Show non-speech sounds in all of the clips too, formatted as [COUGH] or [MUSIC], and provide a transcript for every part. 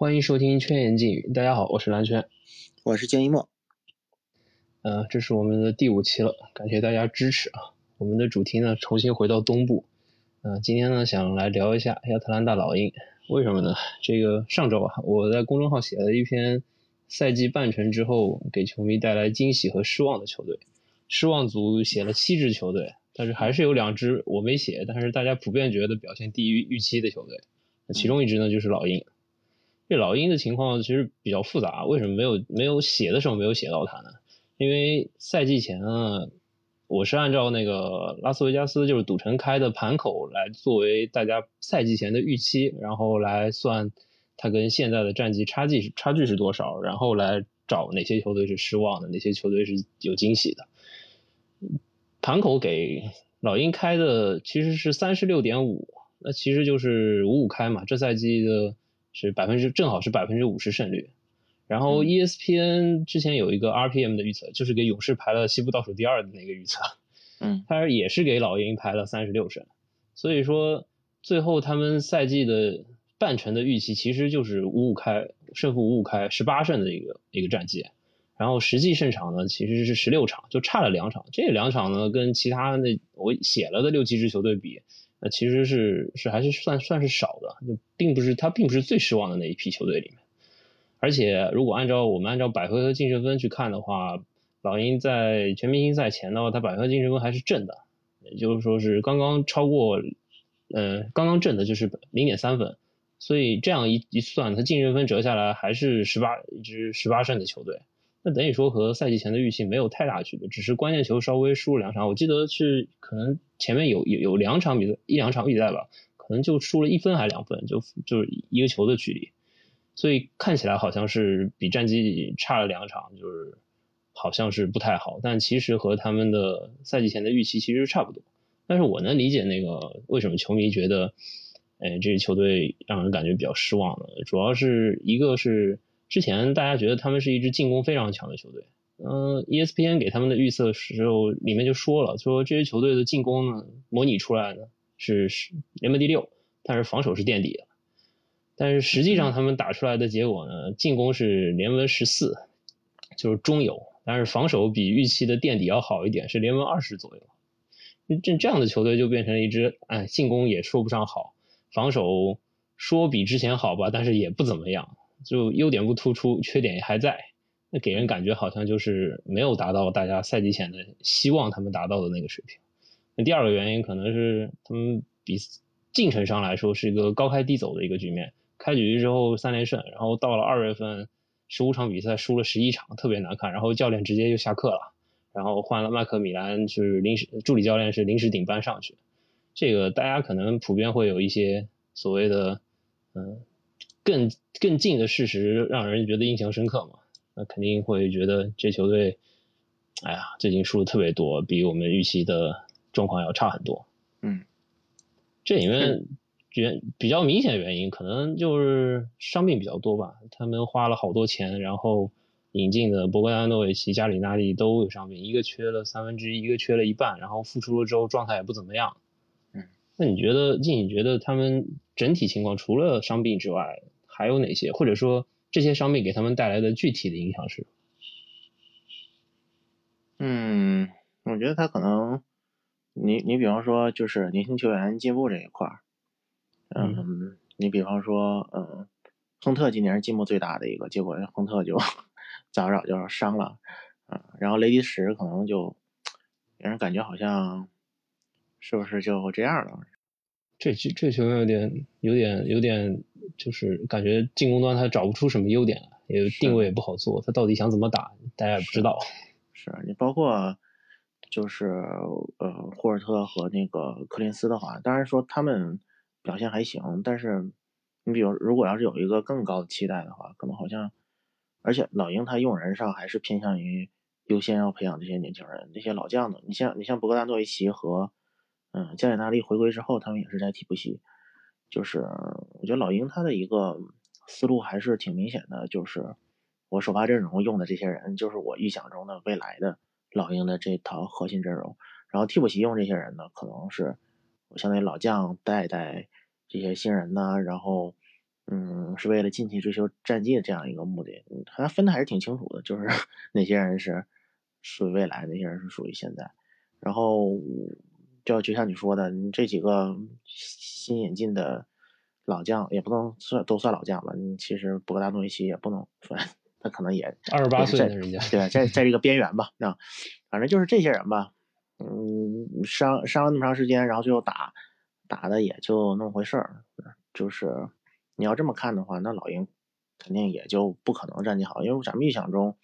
欢迎收听《圈言禁语》，大家好，我是蓝圈，我是建一墨。呃，这是我们的第五期了，感谢大家支持啊。我们的主题呢，重新回到东部。嗯，今天呢，想来聊一下亚特兰大老鹰。为什么呢？这个上周啊，我在公众号写了一篇赛季半程之后给球迷带来惊喜和失望的球队。失望组写了七支球队，但是还是有两支我没写，但是大家普遍觉得表现低于预期的球队。其中一支呢，就是老鹰。这老鹰的情况其实比较复杂，为什么没有没有写的时候没有写到他呢？因为赛季前啊，我是按照那个拉斯维加斯就是赌城开的盘口来作为大家赛季前的预期，然后来算他跟现在的战绩差距差距是多少，然后来找哪些球队是失望的，哪些球队是有惊喜的。盘口给老鹰开的其实是三十六点五，那其实就是五五开嘛，这赛季的。是百分之正好是百分之五十胜率，然后 ESPN 之前有一个 RPM 的预测，就是给勇士排了西部倒数第二的那个预测，嗯，他也是给老鹰排了三十六胜，所以说最后他们赛季的半程的预期其实就是五五开胜负五五开十八胜的一个一个战绩，然后实际胜场呢其实是十六场，就差了两场，这两场呢跟其他那我写了的六七支球队比。那其实是是还是算算是少的，就并不是他并不是最失望的那一批球队里面。而且如果按照我们按照百回合净胜分去看的话，老鹰在全明星赛前的话，他百回合净胜分还是正的，也就是说是刚刚超过，呃，刚刚正的就是零点三分。所以这样一一算，他净胜分折下来还是十八一支十八胜的球队。那等于说和赛季前的预期没有太大区别，只是关键球稍微输了两场。我记得是可能前面有有有两场比赛，一两场比赛吧，可能就输了一分还是两分，就就是一个球的距离。所以看起来好像是比战绩差了两场，就是好像是不太好。但其实和他们的赛季前的预期其实差不多。但是我能理解那个为什么球迷觉得，哎，这支球队让人感觉比较失望呢？主要是一个是。之前大家觉得他们是一支进攻非常强的球队，嗯，ESPN 给他们的预测时候里面就说了，说这些球队的进攻呢，模拟出来的是是联盟第六，但是防守是垫底的，但是实际上他们打出来的结果呢，进攻是联盟十四，就是中游，但是防守比预期的垫底要好一点，是联盟二十左右，这这样的球队就变成了一支，哎，进攻也说不上好，防守说比之前好吧，但是也不怎么样。就优点不突出，缺点还在，那给人感觉好像就是没有达到大家赛季前的希望他们达到的那个水平。那第二个原因可能是他们比进程上来说是一个高开低走的一个局面，开局之后三连胜，然后到了二月份十五场比赛输了十一场，特别难看，然后教练直接就下课了，然后换了麦克米兰，是临时助理教练是临时顶班上去，这个大家可能普遍会有一些所谓的嗯。更更近的事实让人觉得印象深刻嘛？那肯定会觉得这球队，哎呀，最近输的特别多，比我们预期的状况要差很多。嗯，这里面原比较明显的原因，可能就是伤病比较多吧。他们花了好多钱，然后引进的博格达诺维奇、加里纳利都有伤病，一个缺了三分之一，一个缺了一半，然后复出了之后状态也不怎么样。那你觉得，静，你觉得他们整体情况除了伤病之外，还有哪些？或者说这些伤病给他们带来的具体的影响是？嗯，我觉得他可能，你你比方说就是年轻球员进步这一块儿，嗯，你比方说，嗯，亨特今年是进步最大的一个，结果亨特就 [LAUGHS] 早早就伤了，嗯，然后雷迪什可能就给人感觉好像。是不是就这样了？这这球员有点有点有点，就是感觉进攻端他找不出什么优点来，也定位也不好做。他到底想怎么打，大家也不知道。是你包括就是呃霍尔特和那个柯林斯的话，当然说他们表现还行，但是你比如如果要是有一个更高的期待的话，可能好像，而且老鹰他用人上还是偏向于优先要培养这些年轻人，这些老将的。你像你像博格达诺维奇和。嗯，加里纳利回归之后，他们也是在替补席。就是我觉得老鹰他的一个思路还是挺明显的，就是我首发阵容用的这些人，就是我预想中的未来的老鹰的这套核心阵容。然后替补席用这些人呢，可能是我相当于老将带带这些新人呐，然后嗯，是为了近期追求战绩的这样一个目的，他分的还是挺清楚的，就是 [LAUGHS] 哪些人是属于未来，哪些人是属于现在。然后就就像你说的，你这几个新引进的老将也不能算都算老将吧？你其实博格达诺维奇也不能算，他可能也二十八岁的人家，对，在在这个边缘吧。那反正就是这些人吧，嗯，伤伤了那么长时间，然后最后打打的也就那么回事儿，就是。你要这么看的话，那老鹰肯定也就不可能战绩好，因为咱们预想中，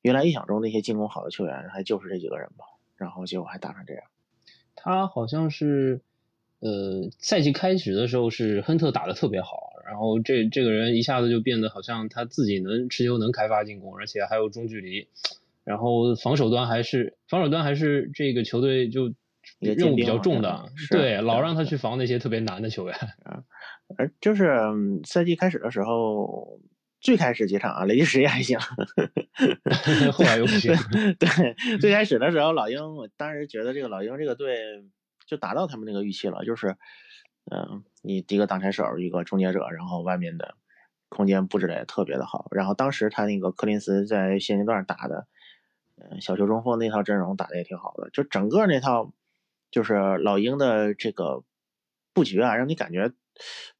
原来预想中那些进攻好的球员还就是这几个人吧，然后结果还打成这样。他好像是，呃，赛季开始的时候是亨特打的特别好，然后这这个人一下子就变得好像他自己能持球能开发进攻，而且还有中距离，然后防守端还是防守端还是这个球队就任务比较重的，对，老让他去防那些特别难的球员。[LAUGHS] 而就是赛季开始的时候，最开始几场啊，雷迪什也还行 [LAUGHS] [LAUGHS] 后来又不行。对，最开始的时候，老鹰，我当时觉得这个老鹰这个队就达到他们那个预期了，就是，嗯，你一个挡拆手，一个终结者，然后外面的空间布置的也特别的好。然后当时他那个柯林斯在现阶段打的，嗯，小球中锋那套阵容打的也挺好的，就整个那套就是老鹰的这个布局啊，让你感觉。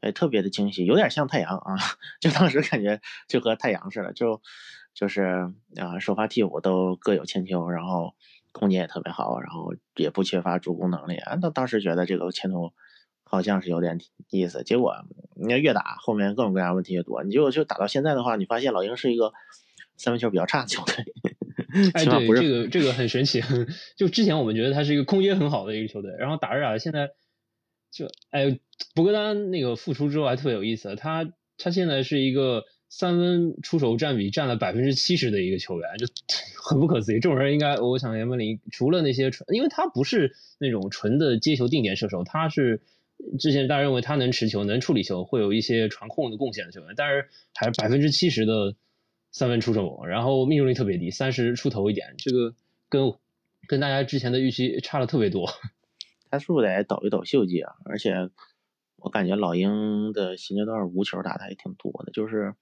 哎，特别的惊喜，有点像太阳啊，[LAUGHS] 就当时感觉就和太阳似的，就就是啊，首发替补都各有千秋，然后空间也特别好，然后也不缺乏助攻能力啊。那当时觉得这个前途好像是有点意思，结果你要越打后面各种各样问题越多，你就就打到现在的话，你发现老鹰是一个三分球比较差的球队。哎，[LAUGHS] 对，这个这个很神奇，[LAUGHS] 就之前我们觉得他是一个空间很好的一个球队，然后打着打着现在。就哎，博格丹那个复出之后还特别有意思，他他现在是一个三分出手占比占了百分之七十的一个球员，就 [LAUGHS] 很不可思议。这种人应该，我想严文林除了那些纯，因为他不是那种纯的接球定点射手，他是之前大家认为他能持球、能处理球、会有一些传控的贡献的球员，但是还是百分之七十的三分出手，然后命中率特别低，三十出头一点，这个跟跟大家之前的预期差了特别多。他是不是得抖一抖秀技啊？而且我感觉老鹰的新阶段无球打的还挺多的，就是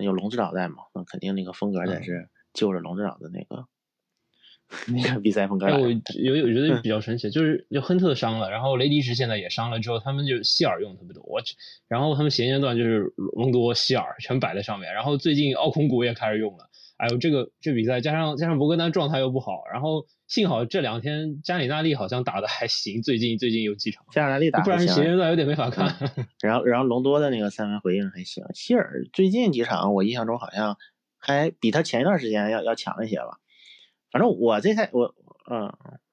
有龙指导在嘛，那肯定那个风格得是就着龙指导的那个 [LAUGHS] 那个比赛风格。我有有觉得比较神奇，就是就亨特伤了，然后雷迪什现在也伤了之后，他们就希尔用特别多。我去，然后他们衔阶段就是隆多、希尔全摆在上面，然后最近奥孔古也开始用了。哎呦，这个这比赛加上加上博格丹状态又不好，然后。幸好这两天加里纳利好像打的还行，最近最近有几场加里纳利打，不然衔接段有点没法看。[LAUGHS] 然后然后隆多的那个三分回应还行，希尔最近几场我印象中好像还比他前一段时间要要强一些吧。反正我这赛我嗯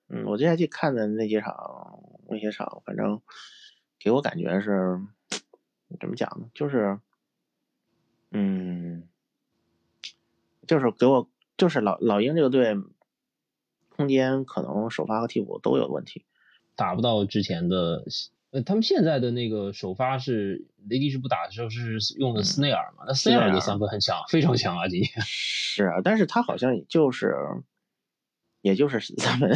嗯我这赛季看的那几场那些场，反正给我感觉是怎么讲呢？就是嗯，就是给我就是老老鹰这个队。空间可能首发和替补都有问题，打不到之前的。呃，他们现在的那个首发是雷迪什不打的时候是用的斯内尔嘛？那斯内尔的三分很强，非常强啊！今天是啊，但是他好像也就是，也就是三分，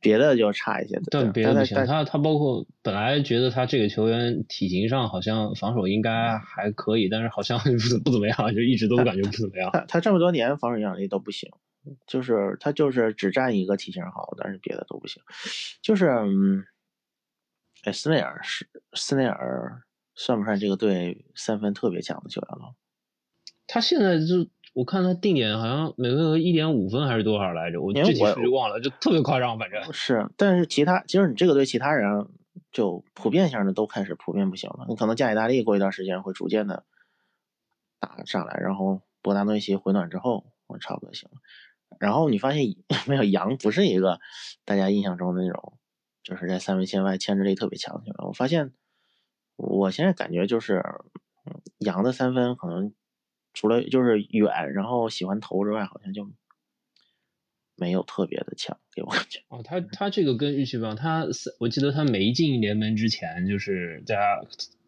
别的就差一些。但，别的不行。他他包括本来觉得他这个球员体型上好像防守应该还可以，但是好像 [LAUGHS] 不不怎么样，就一直都感觉不怎么样。他他这么多年防守影响力都不行。就是他就是只占一个体型好，但是别的都不行。就是，哎，斯内尔是斯内尔算不算这个队三分特别强的球员了？他现在就我看他定点好像每回合一点五分还是多少来着？我具体数据忘了，就特别夸张，反正是。但是其他其实你这个对其他人就普遍性的都开始普遍不行了。你可能加意大利过一段时间会逐渐的打上来，然后博纳诺维奇回暖之后，我差不多行了。然后你发现 [LAUGHS] 没有，杨不是一个大家印象中的那种，就是在三分线外牵制力特别强的球员。我发现，我现在感觉就是，杨的三分可能除了就是远，然后喜欢投之外，好像就没有特别的强，给我感觉。哦，他他这个跟预期不一样，他我记得他没进联盟之前，就是大家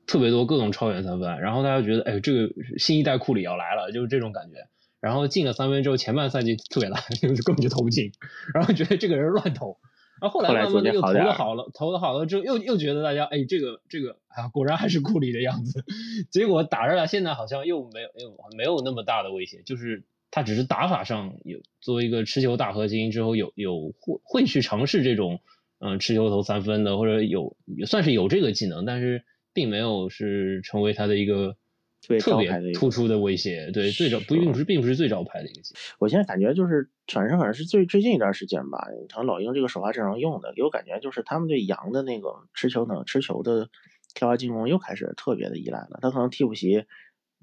特别多各种超远三分，然后大家觉得，哎，这个新一代库里要来了，就是这种感觉。然后进了三分之后，前半赛季特别烂，[LAUGHS] 根本就投不进。然后觉得这个人乱投，然后后来慢慢的又投的好了，投的好了之后又又觉得大家哎这个这个啊果然还是库里的样子，[LAUGHS] 结果打着打现在好像又没有又没有那么大的威胁，就是他只是打法上有作为一个持球大核心之后有有会会去尝试这种嗯持球投三分的或者有也算是有这个技能，但是并没有是成为他的一个。特别突出的威胁，对最招不并不是并不是最招牌的一个。我现在感觉就是，反正反正是最最近一段时间吧，可能老鹰这个首发阵容用的，给我感觉就是他们对杨的那个持球能持球的跳发进攻又开始特别的依赖了。他可能替补席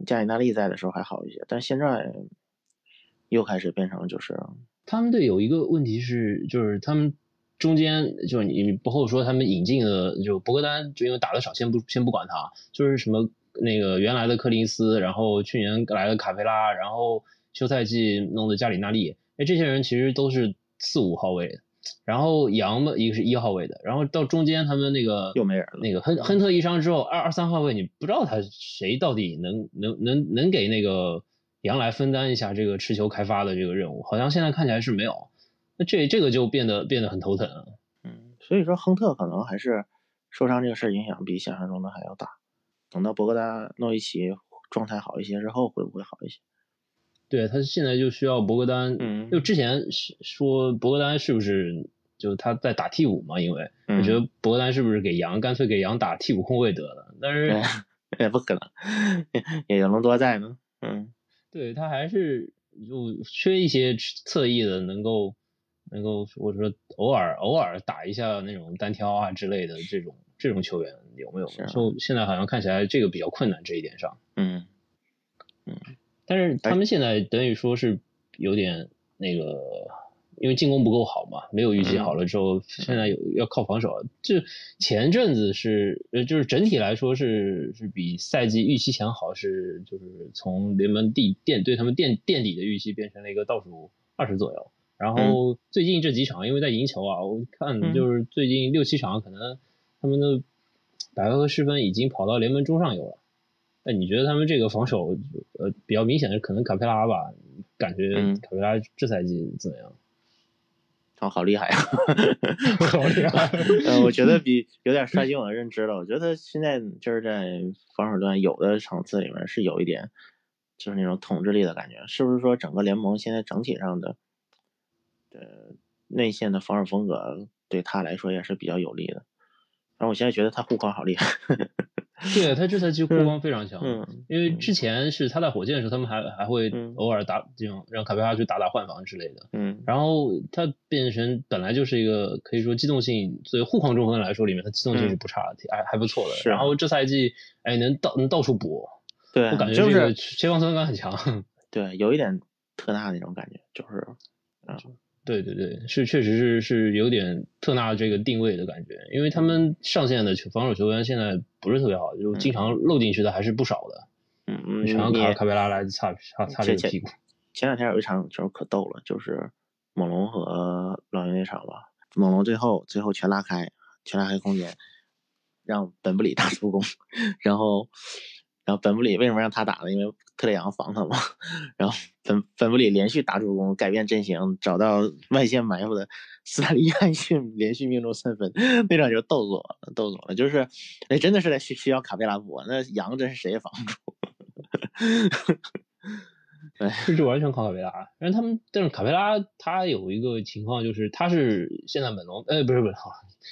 加里纳利在的时候还好一些，但现在又开始变成就是他们队有一个问题是，就是他们中间就是你不后说他们引进的就博格丹，就因为打的少，先不先不管他，就是什么。那个原来的柯林斯，然后去年来的卡佩拉，然后休赛季弄的加里纳利，哎，这些人其实都是四五号位的，然后杨嘛一个是一号位的，然后到中间他们那个又没人了，那个亨亨特一伤之后，二二三号位你不知道他谁到底能能能能给那个杨来分担一下这个持球开发的这个任务，好像现在看起来是没有，那这这个就变得变得很头疼。嗯，所以说亨特可能还是受伤这个事儿影响比想象中的还要大。等到博格达诺维奇状态好一些之后，会不会好一些？对他现在就需要博格丹，嗯，就之前说博格丹是不是就他在打替补嘛？因为我觉得博格丹是不是给杨干脆给杨打替补控卫得了？但是也不可能，[LAUGHS] 也有隆多在呢。嗯，对他还是就缺一些侧翼的，能够能够或者说偶尔偶尔打一下那种单挑啊之类的这种。这种球员有没有？就现在好像看起来这个比较困难这一点上。嗯嗯，但是他们现在等于说是有点那个，因为进攻不够好嘛，没有预期好了之后，现在有要靠防守。就前阵子是呃，就是整体来说是是比赛季预期前好，是就是从联盟第垫对他们垫垫底的预期变成了一个倒数二十左右。然后最近这几场因为在赢球啊，我看就是最近六七场可能。他们的百回合失分已经跑到联盟中上游了，那你觉得他们这个防守，呃，比较明显的可能卡佩拉吧？感觉卡佩拉这赛季怎么样？他 [LAUGHS] 好厉害呀！好厉害！[LAUGHS] [LAUGHS] 呃，我觉得比有点刷新我的认知了。我觉得现在就是在防守端有的场次里面是有一点，就是那种统治力的感觉。是不是说整个联盟现在整体上的，呃，内线的防守风格对他来说也是比较有利的？然后我现在觉得他护框好厉害，[LAUGHS] 对他这赛季护框非常强，因为之前是他在火箭的时候，他们还还会偶尔打这种让卡佩拉去打打换防之类的，嗯，然后他变成本来就是一个可以说机动性，作为护框中锋来说里面，他机动性是不差的，还还不错的。然后这赛季哎能到能到处补，对，我感觉这个切防存在感很强，对，有一点特纳那种感觉，就是嗯。对对对，是确实是是有点特纳这个定位的感觉，因为他们上线的防守球员现在不是特别好，就经常漏进去的还是不少的。嗯嗯，全卡卡贝拉来擦擦擦这个屁股。前两天有一场球可逗了，就是猛龙和老鹰那场吧，猛龙最后最后全拉开，全拉开空间，让本布里 [LAUGHS] 大助攻，然后。然后本布里为什么让他打呢？因为特雷杨防他嘛。[LAUGHS] 然后本本布里连续打助攻，改变阵型，找到外线埋伏的斯坦利·约翰连续命中三分，那场球逗死我了，逗死我了。就是哎真的是在需需要卡佩拉补，那杨真是谁也防不住。[LAUGHS] 哎，这完全靠卡佩拉。但是他们，但是卡佩拉他有一个情况，就是他是现在猛龙，呃，不是不是，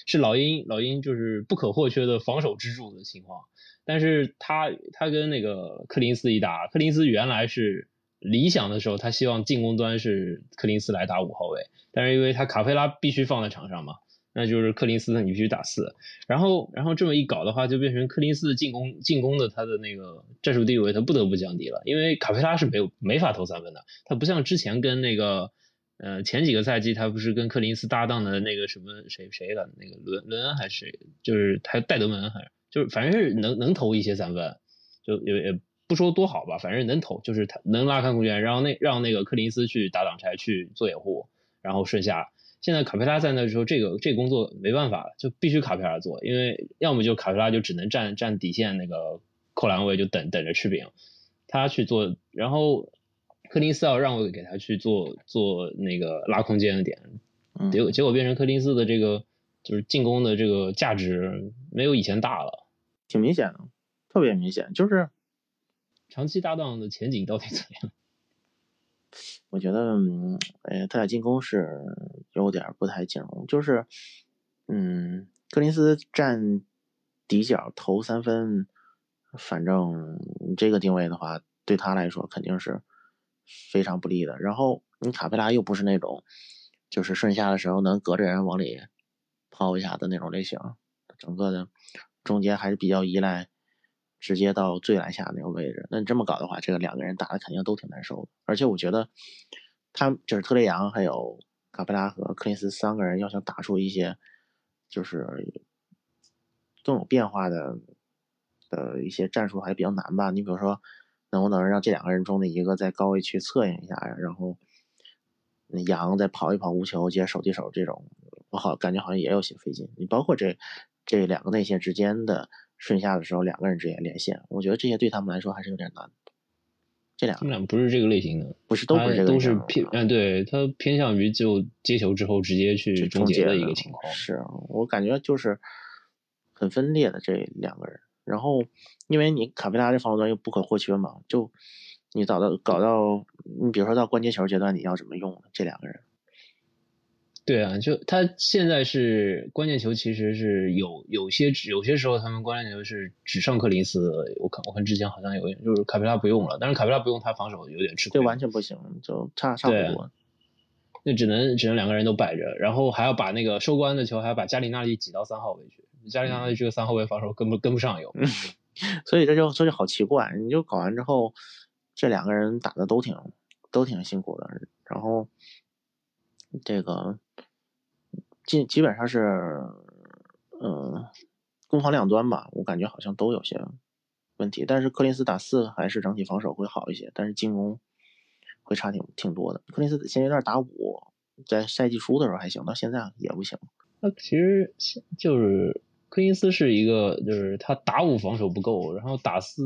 是老鹰，老鹰就是不可或缺的防守支柱的情况。但是他他跟那个柯林斯一打，柯林斯原来是理想的时候，他希望进攻端是柯林斯来打五号位，但是因为他卡佩拉必须放在场上嘛，那就是柯林斯你必须打四，然后然后这么一搞的话，就变成柯林斯进攻进攻的他的那个战术地位他不得不降低了，因为卡佩拉是没有没法投三分的，他不像之前跟那个呃前几个赛季他不是跟柯林斯搭档的那个什么谁谁的那个伦伦恩还是谁，就是他戴德蒙还是。就是反正是能能投一些三分，就也也不说多好吧，反正能投，就是他能拉开空间，然后那让那个柯林斯去打挡拆去做掩护，然后剩下。现在卡佩拉在那时候，这个这个工作没办法了，就必须卡佩拉做，因为要么就卡佩拉就只能站站底线那个扣篮位就等等着吃饼，他去做，然后柯林斯要让位给他去做做那个拉空间的点，结果结果变成柯林斯的这个就是进攻的这个价值没有以前大了，挺明显的，特别明显，就是长期搭档的前景到底怎样？[LAUGHS] 我觉得，哎，他俩进攻是有点不太兼容，就是，嗯，柯林斯站底角投三分，反正这个定位的话，对他来说肯定是非常不利的。然后你卡佩拉又不是那种，就是顺下的时候能隔着人往里抛一下的那种类型，整个的中间还是比较依赖。直接到最篮下那个位置，那你这么搞的话，这个两个人打的肯定都挺难受的。而且我觉得，他就是特雷杨还有卡佩拉和克林斯三个人要想打出一些就是更有变化的的一些战术，还是比较难吧？你比如说，能不能让这两个人中的一个在高位去策应一下呀？然后杨再跑一跑无球接手递手这种，我好感觉好像也有些费劲。你包括这这两个内线之间的。顺下的时候，两个人之间连线，我觉得这些对他们来说还是有点难。这两他们俩不是这个类型的，不是都不是这个都是偏嗯，对他偏向于就接球之后直接去终结的一个情况。是我感觉就是很分裂的这两个人。然后因为你卡佩拉这防守端又不可或缺嘛，就你找到搞到你比如说到关键球阶段，你要怎么用这两个人？对啊，就他现在是关键球，其实是有有些有些时候他们关键球是只上克林斯。我看我看之前好像有就是卡佩拉不用了，但是卡佩拉不用他防守有点吃亏。对，完全不行，就差差不多。那只能只能两个人都摆着，然后还要把那个收官的球还要把加里纳利挤到三号位去。加里纳利这个三号位防守跟不跟不上有，[LAUGHS] 所以这就这就好奇怪。你就搞完之后，这两个人打的都挺都挺辛苦的，然后这个。基基本上是，嗯，攻防两端吧，我感觉好像都有些问题。但是柯林斯打四还是整体防守会好一些，但是进攻会差挺挺多的。柯林斯现阶段打五，在赛季初的时候还行，到现在也不行。那其实就是柯林斯是一个，就是他打五防守不够，然后打四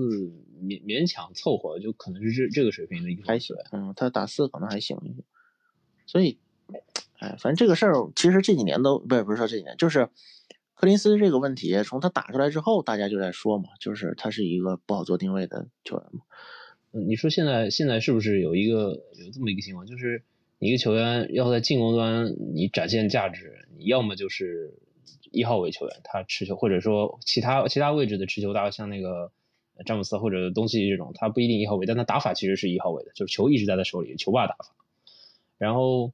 勉勉强凑合，就可能是这这个水平的一个。还行，嗯，他打四可能还行一些，所以。哎，反正这个事儿其实这几年都不是不是说这几年，就是柯林斯这个问题，从他打出来之后，大家就在说嘛，就是他是一个不好做定位的球员嘛。嗯，你说现在现在是不是有一个有这么一个情况，就是一个球员要在进攻端你展现价值，你要么就是一号位球员他持球，或者说其他其他位置的持球大，像那个詹姆斯或者东契这种，他不一定一号位，但他打法其实是一号位的，就是球一直在他手里，球霸打法，然后。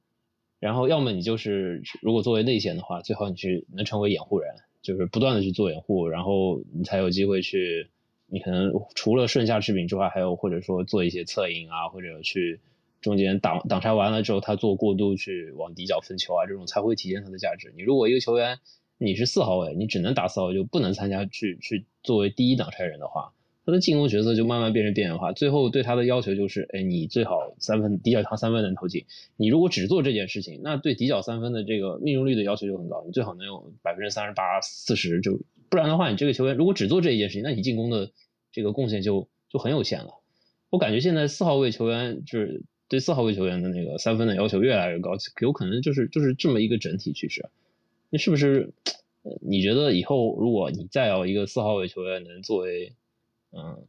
然后，要么你就是如果作为内线的话，最好你去能成为掩护人，就是不断的去做掩护，然后你才有机会去，你可能除了顺下吃饼之外，还有或者说做一些策应啊，或者去中间挡挡拆完了之后，他做过渡去往底角分球啊，这种才会体现他的价值。你如果一个球员你是四号位，你只能打四号位，就不能参加去去作为第一挡拆人的话。他的进攻角色就慢慢变成边缘化，最后对他的要求就是，哎，你最好三分底角他三分能投进。你如果只做这件事情，那对底角三分的这个命中率的要求就很高，你最好能有百分之三十八、四十，就不然的话，你这个球员如果只做这一件事情，那你进攻的这个贡献就就很有限了。我感觉现在四号位球员就是对四号位球员的那个三分的要求越来越高，有可能就是就是这么一个整体趋势。那是不是？你觉得以后如果你再要一个四号位球员能作为？嗯，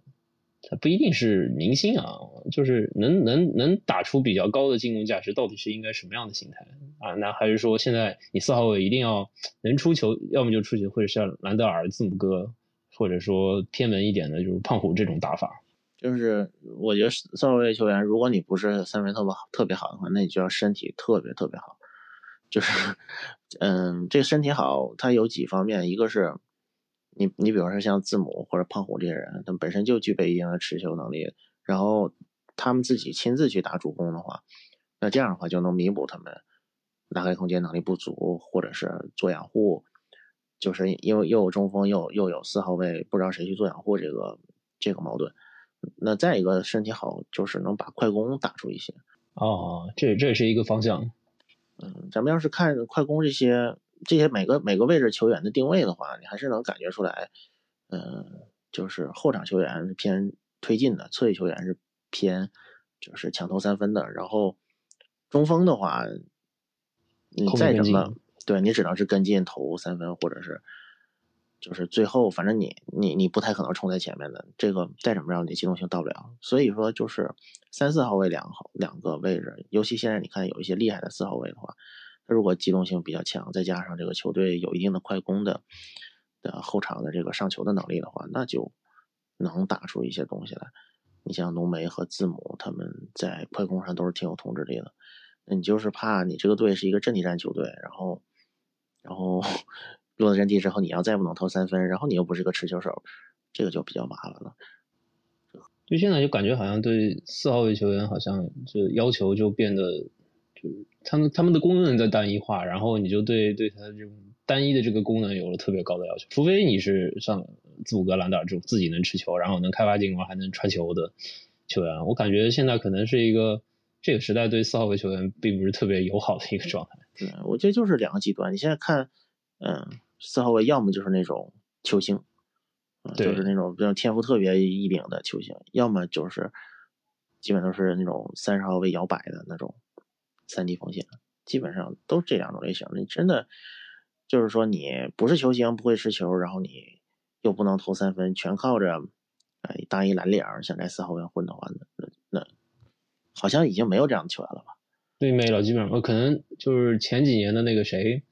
他不一定是明星啊，就是能能能打出比较高的进攻价值，到底是应该什么样的心态啊？那还是说现在你四号位一定要能出球，要么就出球，或者像兰德尔、字母哥，或者说偏门一点的，就是胖虎这种打法。就是我觉得四号位球员，如果你不是三分特别好、特别好的话，那你就要身体特别特别好。就是，嗯，这身体好，它有几方面，一个是。你你比方说像字母或者胖虎这些人，他们本身就具备一定的持球能力，然后他们自己亲自去打主攻的话，那这样的话就能弥补他们拉开空间能力不足，或者是做掩护，就是因为又有中锋又又有四号位，不知道谁去做掩护这个这个矛盾。那再一个身体好，就是能把快攻打出一些。哦，这这也是一个方向。嗯，咱们要是看快攻这些。这些每个每个位置球员的定位的话，你还是能感觉出来，嗯，就是后场球员是偏推进的，侧翼球员是偏就是抢投三分的，然后中锋的话，你再怎么对你只能是跟进投三分，或者是就是最后反正你你你不太可能冲在前面的，这个再怎么着你机动性到不了。所以说就是三四号位两号两个位置，尤其现在你看有一些厉害的四号位的话，他如果机动性比较强，再加上这个球队有一定的快攻的的后场的这个上球的能力的话，那就能打出一些东西来。你像浓眉和字母，他们在快攻上都是挺有统治力的。那你就是怕你这个队是一个阵地战球队，然后，然后 [LAUGHS] 落了阵地之后，你要再不能投三分，然后你又不是个持球手，这个就比较麻烦了。就现在就感觉好像对四号位球员好像就要求就变得，他们他们的功能在单一化，然后你就对对他的这种单一的这个功能有了特别高的要求，除非你是像。字母哥、兰德尔这种自己能持球，然后能开发进攻，还能传球的球员，我感觉现在可能是一个这个时代对四号位球员并不是特别友好的一个状态。对，我觉得就是两个极端。你现在看，嗯，四号位要么就是那种球星，就是那种比较天赋特别异禀的球星，要么就是基本都是那种三十号位摇摆的那种三 D 风险，基本上都是这两种类型。你真的就是说你不是球星，不会持球，然后你。又不能投三分，全靠着，哎，当一蓝领想在四号位混的话，那那好像已经没有这样的球员了吧？对，没了，基本上，可能就是前几年的那个谁，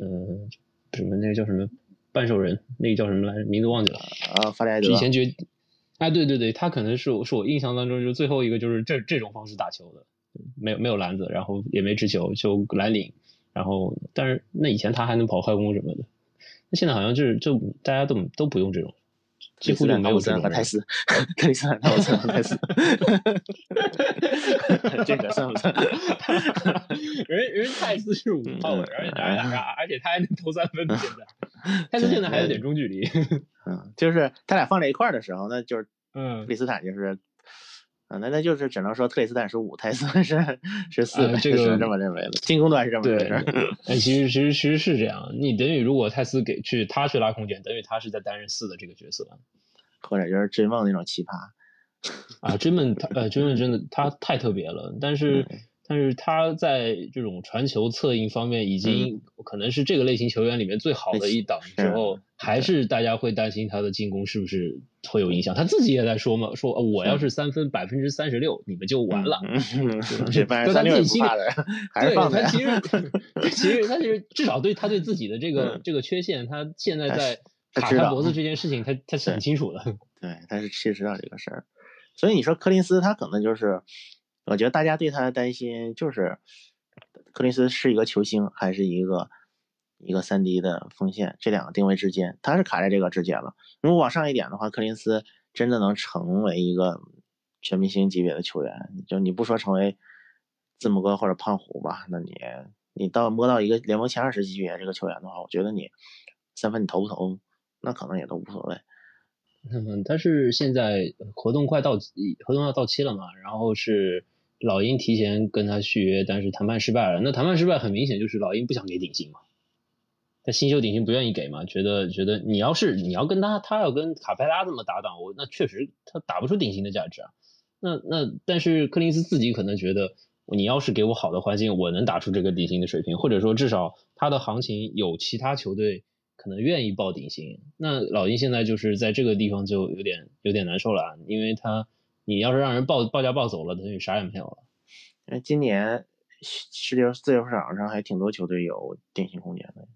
嗯，什么那个叫什么半兽人，那个叫什么来着？名字忘记了啊，法里埃德。以前觉，哎，对对对，他可能是我是我印象当中就是最后一个就是这这种方式打球的，没有没有篮子，然后也没持球，就蓝领，然后但是那以前他还能跑快攻什么的。那现在好像就是就大家都都不用这种，几乎就没有这种。和泰斯，克里斯坦汤和泰斯，[LAUGHS] 这个算不算？[LAUGHS] 人人泰斯是五号位，而且而且他还能投三分。现在泰斯现在还有点中距离。[LAUGHS] 嗯，就是他俩放在一块儿的时候，那就是嗯，克里斯坦就是。啊，那那就是只能说特里斯坦是五，泰斯是是四，这个是这么认为的。进攻端是这么回事。[LAUGHS] 哎，其实其实其实是这样，你等于如果泰斯给去他去拉空间，等于他是在担任四的这个角色，或者就是追梦那种奇葩。啊，追梦他呃追梦真的他太特别了，但是。但是他在这种传球策应方面已经可能是这个类型球员里面最好的一档之后，还是大家会担心他的进攻是不是会有影响？他自己也在说嘛，说我要是三分百分之三十六，你们就完了。这 [LAUGHS] 他自己心里 [LAUGHS] 对 [LAUGHS] 他其实其实他其实至少对他对自己的这个这个缺陷，他现在在卡他脖子这件事情，他他是很清楚的。对，他是其实知道这个事儿，所以你说柯林斯他可能就是。我觉得大家对他的担心就是，柯林斯是一个球星还是一个一个三 D 的锋线，这两个定位之间，他是卡在这个之间了。如果往上一点的话，柯林斯真的能成为一个全明星级别的球员，就你不说成为字母哥或者胖虎吧，那你你到摸到一个联盟前二十级别这个球员的话，我觉得你三分你投不投，那可能也都无所谓。嗯，他是现在合同快到合同要到期了嘛，然后是。老鹰提前跟他续约，但是谈判失败了。那谈判失败很明显就是老鹰不想给顶薪嘛，他新秀顶薪不愿意给嘛，觉得觉得你要是你要跟他，他要跟卡佩拉这么搭档，我那确实他打不出顶薪的价值啊。那那但是柯林斯自己可能觉得，你要是给我好的环境，我能打出这个顶薪的水平，或者说至少他的行情有其他球队可能愿意报顶薪。那老鹰现在就是在这个地方就有点有点难受了，因为他。你要是让人报报价报走了，等于啥也没有了。那今年世界自由市场上还挺多球队有定薪空间的。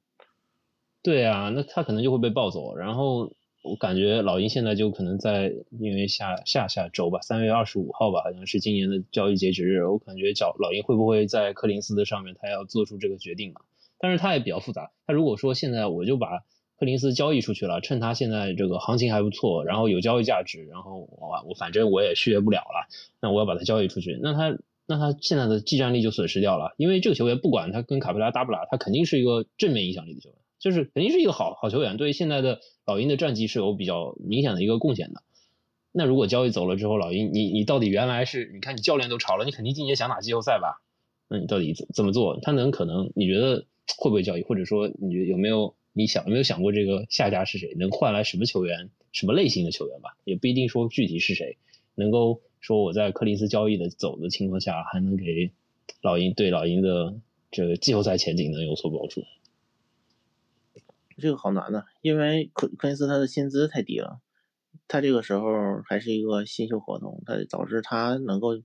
对啊，那他可能就会被抱走。然后我感觉老鹰现在就可能在，因为下下下周吧，三月二十五号吧，好像是今年的交易截止日。我感觉叫老鹰会不会在柯林斯的上面，他要做出这个决定嘛？但是他也比较复杂。他如果说现在我就把。柯林斯交易出去了，趁他现在这个行情还不错，然后有交易价值，然后我我反正我也续约不了了，那我要把他交易出去，那他那他现在的技战力就损失掉了，因为这个球员不管他跟卡佩拉搭不搭，他肯定是一个正面影响力的球员，就是肯定是一个好好球员，对现在的老鹰的战绩是有比较明显的一个贡献的。那如果交易走了之后，老鹰你你到底原来是你看你教练都炒了，你肯定今年想打季后赛吧？那你到底怎怎么做？他能可能你觉得会不会交易，或者说你觉得有没有？你想有没有想过这个下家是谁？能换来什么球员？什么类型的球员吧？也不一定说具体是谁，能够说我在柯林斯交易的走的情况下，还能给老鹰对老鹰的这个季后赛前景能有所保住？这个好难呐，因为科科林斯他的薪资太低了，他这个时候还是一个新秀合同，他导致他能够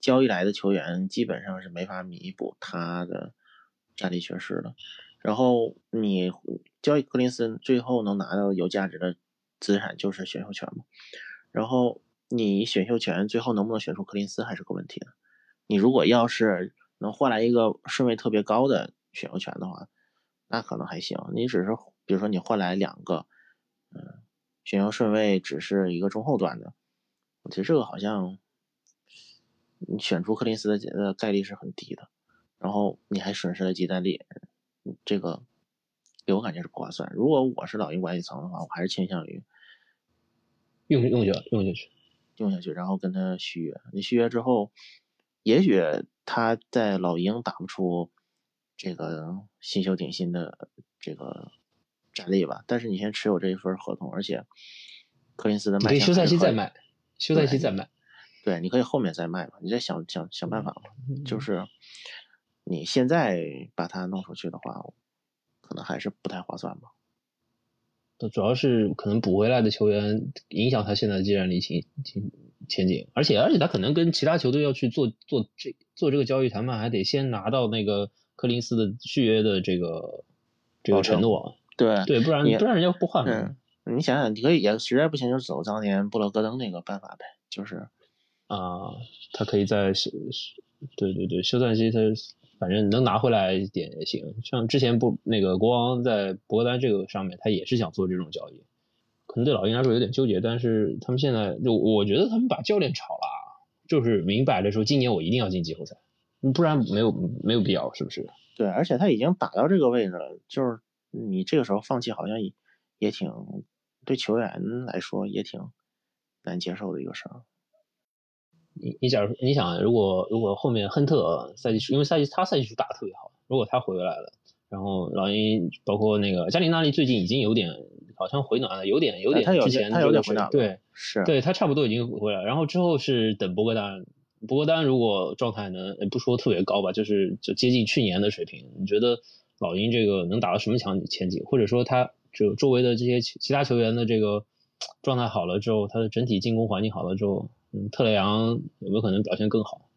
交易来的球员基本上是没法弥补他的战力缺失的。然后你交易柯林斯，最后能拿到有价值的资产就是选秀权嘛。然后你选秀权最后能不能选出柯林斯还是个问题呢？你如果要是能换来一个顺位特别高的选秀权的话，那可能还行。你只是比如说你换来两个，嗯，选秀顺位只是一个中后段的，我觉得这个好像你选出柯林斯的呃概率是很低的。然后你还损失了吉丹利。这个给我感觉是不划算。如果我是老鹰管理层的话，我还是倾向于用用下用下去，用下去，然后跟他续约。你续约之后，也许他在老鹰打不出这个新秀顶薪的这个战力吧。但是你先持有这一份合同，而且柯林斯的卖，可以休赛期再卖，休赛期再卖。对，你可以后面再卖嘛，你再想想想办法嘛，就是。你现在把它弄出去的话，可能还是不太划算吧。那主要是可能补回来的球员影响他现在的战力前前前景，而且而且他可能跟其他球队要去做做这做这个交易谈判，还得先拿到那个柯林斯的续约的这个这个承诺。对对，不然不然人家不换嗯，你想想，你可以也实在不行就走当年布罗戈登那个办法呗，就是啊，他可以在休对对对休赛期他。反正能拿回来一点也行，像之前不那个国王在博格丹这个上面，他也是想做这种交易，可能对老鹰来说有点纠结，但是他们现在就我觉得他们把教练炒了，就是明摆着说今年我一定要进季后赛，不然没有没有必要，是不是？对，而且他已经打到这个位置了，就是你这个时候放弃好像也也挺对球员来说也挺难接受的一个事儿。你你假如你想，如果如果后面亨特赛季，因为赛季他赛季初打的特别好，如果他回来了，然后老鹰包括那个加里纳利最近已经有点好像回暖了，有点有点之前他有点回暖，对，是对他差不多已经回来，然后之后是等博格丹，博格丹如果状态能不说特别高吧，就是就接近去年的水平，你觉得老鹰这个能打到什么强前景？或者说他就周围的这些其他球员的这个状态好了之后，他的整体进攻环境好了之后？嗯，特雷杨有没有可能表现更好？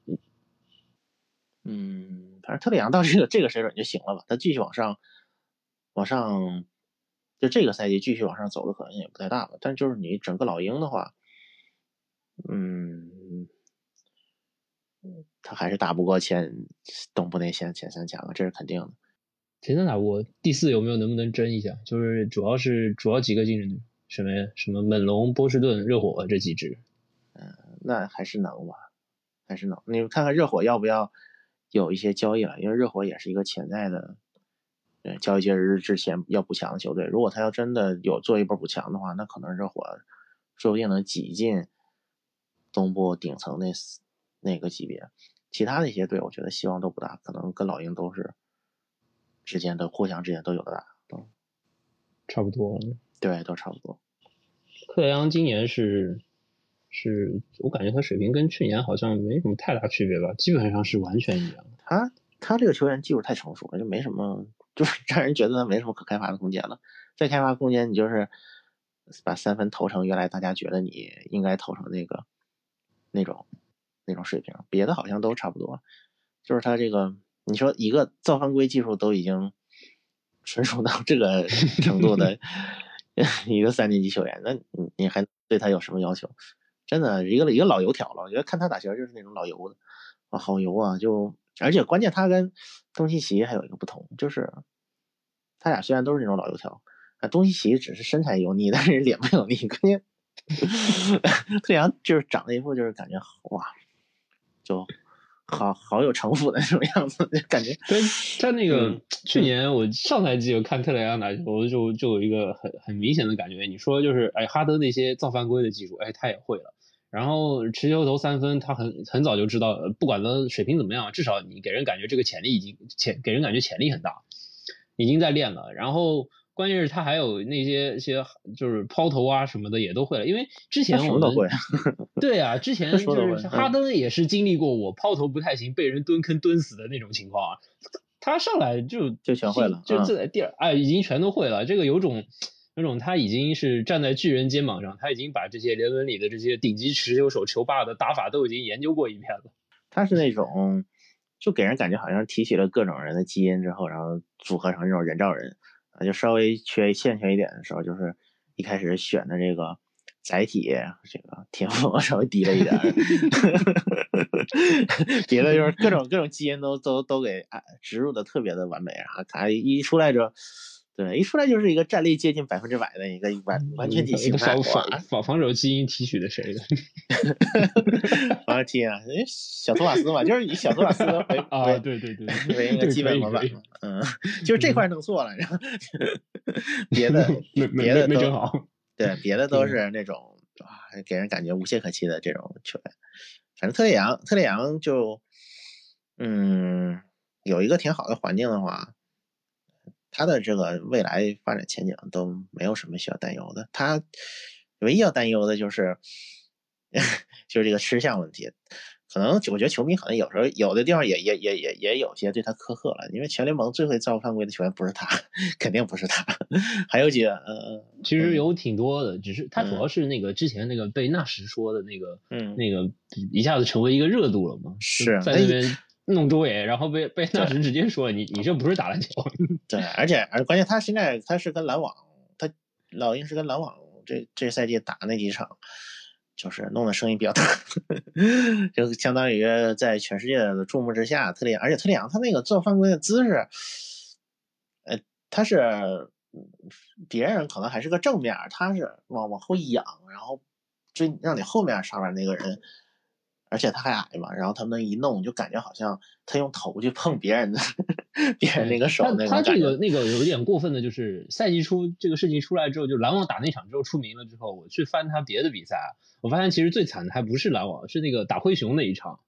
嗯，反正特雷杨到这个这个水准就行了吧，他继续往上，往上，就这个赛季继续往上走的可能性也不太大吧。但就是你整个老鹰的话，嗯，他还是打不过前东部内线前三强啊，这是肯定的。前三打不过，第四有没有能不能争一下？就是主要是主要几个竞争对手，什么什么猛龙、波士顿、热火这几支。嗯，那还是能吧，还是能。你们看看热火要不要有一些交易了？因为热火也是一个潜在的，呃，交易截止日之前要补强的球队。如果他要真的有做一波补强的话，那可能热火说不定能挤进东部顶层那那个级别。其他的一些队，我觉得希望都不大，可能跟老鹰都是之间的互相之间都有的打，都差不多。对，都差不多。克莱昂今年是。是我感觉他水平跟去年好像没什么太大区别吧，基本上是完全一样。他他这个球员技术太成熟了，就没什么，[LAUGHS] 就是让人觉得他没什么可开发的空间了。再开发空间，你就是把三分投成原来大家觉得你应该投成那个那种那种水平，别的好像都差不多。就是他这个，你说一个造犯规技术都已经纯熟到这个程度的 [LAUGHS] 一个三年级球员，那你你还对他有什么要求？真的一个一个老油条了，我觉得看他打球就是那种老油的啊，好油啊！就而且关键他跟东契奇还有一个不同，就是他俩虽然都是那种老油条，啊，东契奇只是身材油腻，[LAUGHS] 但是脸不油腻。关键 [LAUGHS] 特阳就是长得一副就是感觉哇，就好好有城府的那种样子，就感觉。[LAUGHS] 对，他那个去年我上赛季我看特雷杨打球，就就有一个很很明显的感觉。你说就是哎，哈登那些造犯规的技术，哎，他也会了。然后持球投三分，他很很早就知道，不管他水平怎么样，至少你给人感觉这个潜力已经潜，给人感觉潜力很大，已经在练了。然后关键是他还有那些些就是抛投啊什么的也都会了，因为之前我们会对啊，之前就是哈登也是经历过我抛投不太行，被人蹲坑蹲死的那种情况啊。他上来就就全会了，就在第二哎，已经全都会了。这个有种那种，他已经是站在巨人肩膀上，他已经把这些联盟里的这些顶级持球手球霸的打法都已经研究过一遍了。他是那种，就给人感觉好像提取了各种人的基因之后，然后组合成这种人造人啊，就稍微缺欠缺一点的时候，就是一开始选的这个。载体这个天赋 [LAUGHS] 稍微低了一点，[LAUGHS] 别的就是各种各种基因都都都给植入的特别的完美，然后他一出来就，对，一出来就是一个战力接近百分之百的一个完完全体形态，防防防守基因提取的谁的？防守基因啊，小托马斯嘛，就是以小托马斯为 [LAUGHS] 啊，对对对，[LAUGHS] 为一个基本模板，嗯，就是这块弄错了，然后别 [LAUGHS] 的别的没整好。对，别的都是那种啊，给人感觉无懈可击的这种球员。反正特雷杨，特雷杨就，嗯，有一个挺好的环境的话，他的这个未来发展前景都没有什么需要担忧的。他唯一要担忧的就是，[LAUGHS] 就是这个吃相问题。可能我觉得球迷可能有时候有的地方也也也也也有些对他苛刻了，因为全联盟最会造犯规的球员不是他，[LAUGHS] 肯定不是他，[LAUGHS] 还有几个，呃，其实有挺多的，只是他主要是那个之前那个被纳什说的那个，嗯，那个一下子成为一个热度了嘛，是在那边弄周围，然后被被纳什直接说你你这不是打篮球，[LAUGHS] 对，而且而关键他现在他是跟篮网，他老鹰是跟篮网这这赛季打那几场。就是弄的声音比较大，[LAUGHS] 就相当于在全世界的注目之下，特里，而且特里昂他那个做犯规的姿势，呃，他是别人可能还是个正面，他是往往后仰，然后追让你后面上面那个人。而且他还矮嘛，然后他们一弄就感觉好像他用头去碰别人的，别人那个手那个他这个那个有一点过分的，就是赛季初这个事情出来之后，就篮网打那场之后出名了之后，我去翻他别的比赛，我发现其实最惨的还不是篮网，是那个打灰熊那一场，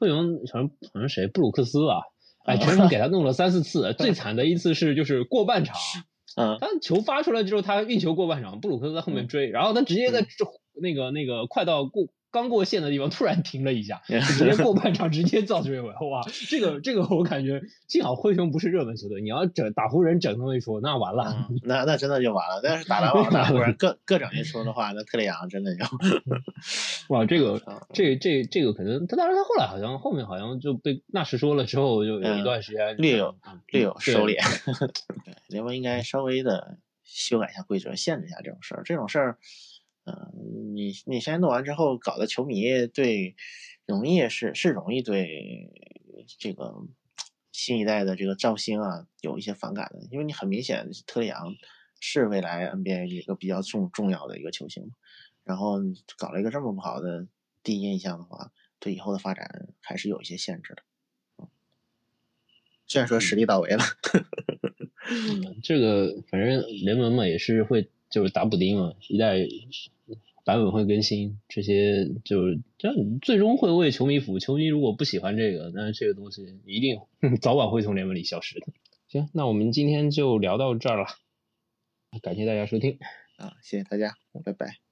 灰熊好像好像谁布鲁克斯吧，哎，全 [LAUGHS] 场给他弄了三四次，最惨的一次是就是过半场，嗯，他球发出来之后，他运球过半场，布鲁克斯在后面追，然后他直接在那个那个快到过。刚过线的地方突然停了一下，[LAUGHS] 直接过半场直接造追尾，哇！这个这个我感觉幸好灰熊不是热门球队，你要整打湖人整那么一出，那完了，那那真的就完了。但是打篮 [LAUGHS] 网打湖人各各整一说的话，那特雷杨真的就，[LAUGHS] 哇！这个这这这个可能他当然他后来好像后面好像就被纳什说了之后，就有一段时间略有略有收敛。对，联盟应该稍微的修改一下规则，限制一下这种事儿，这种事儿。嗯，你你现在弄完之后，搞得球迷对容易是是容易对这个新一代的这个造星啊有一些反感的，因为你很明显特里杨是未来 NBA 一个比较重重要的一个球星，然后搞了一个这么不好的第一印象的话，对以后的发展还是有一些限制的。虽然说实力到位了，[LAUGHS] 这个反正联盟嘛也是会。就是打补丁嘛，一代版本会更新，这些就是这最终会为球迷服务。球迷如果不喜欢这个，那这个东西一定 [LAUGHS] 早晚会从联盟里消失的。行，那我们今天就聊到这儿了，感谢大家收听啊，谢谢大家，拜拜。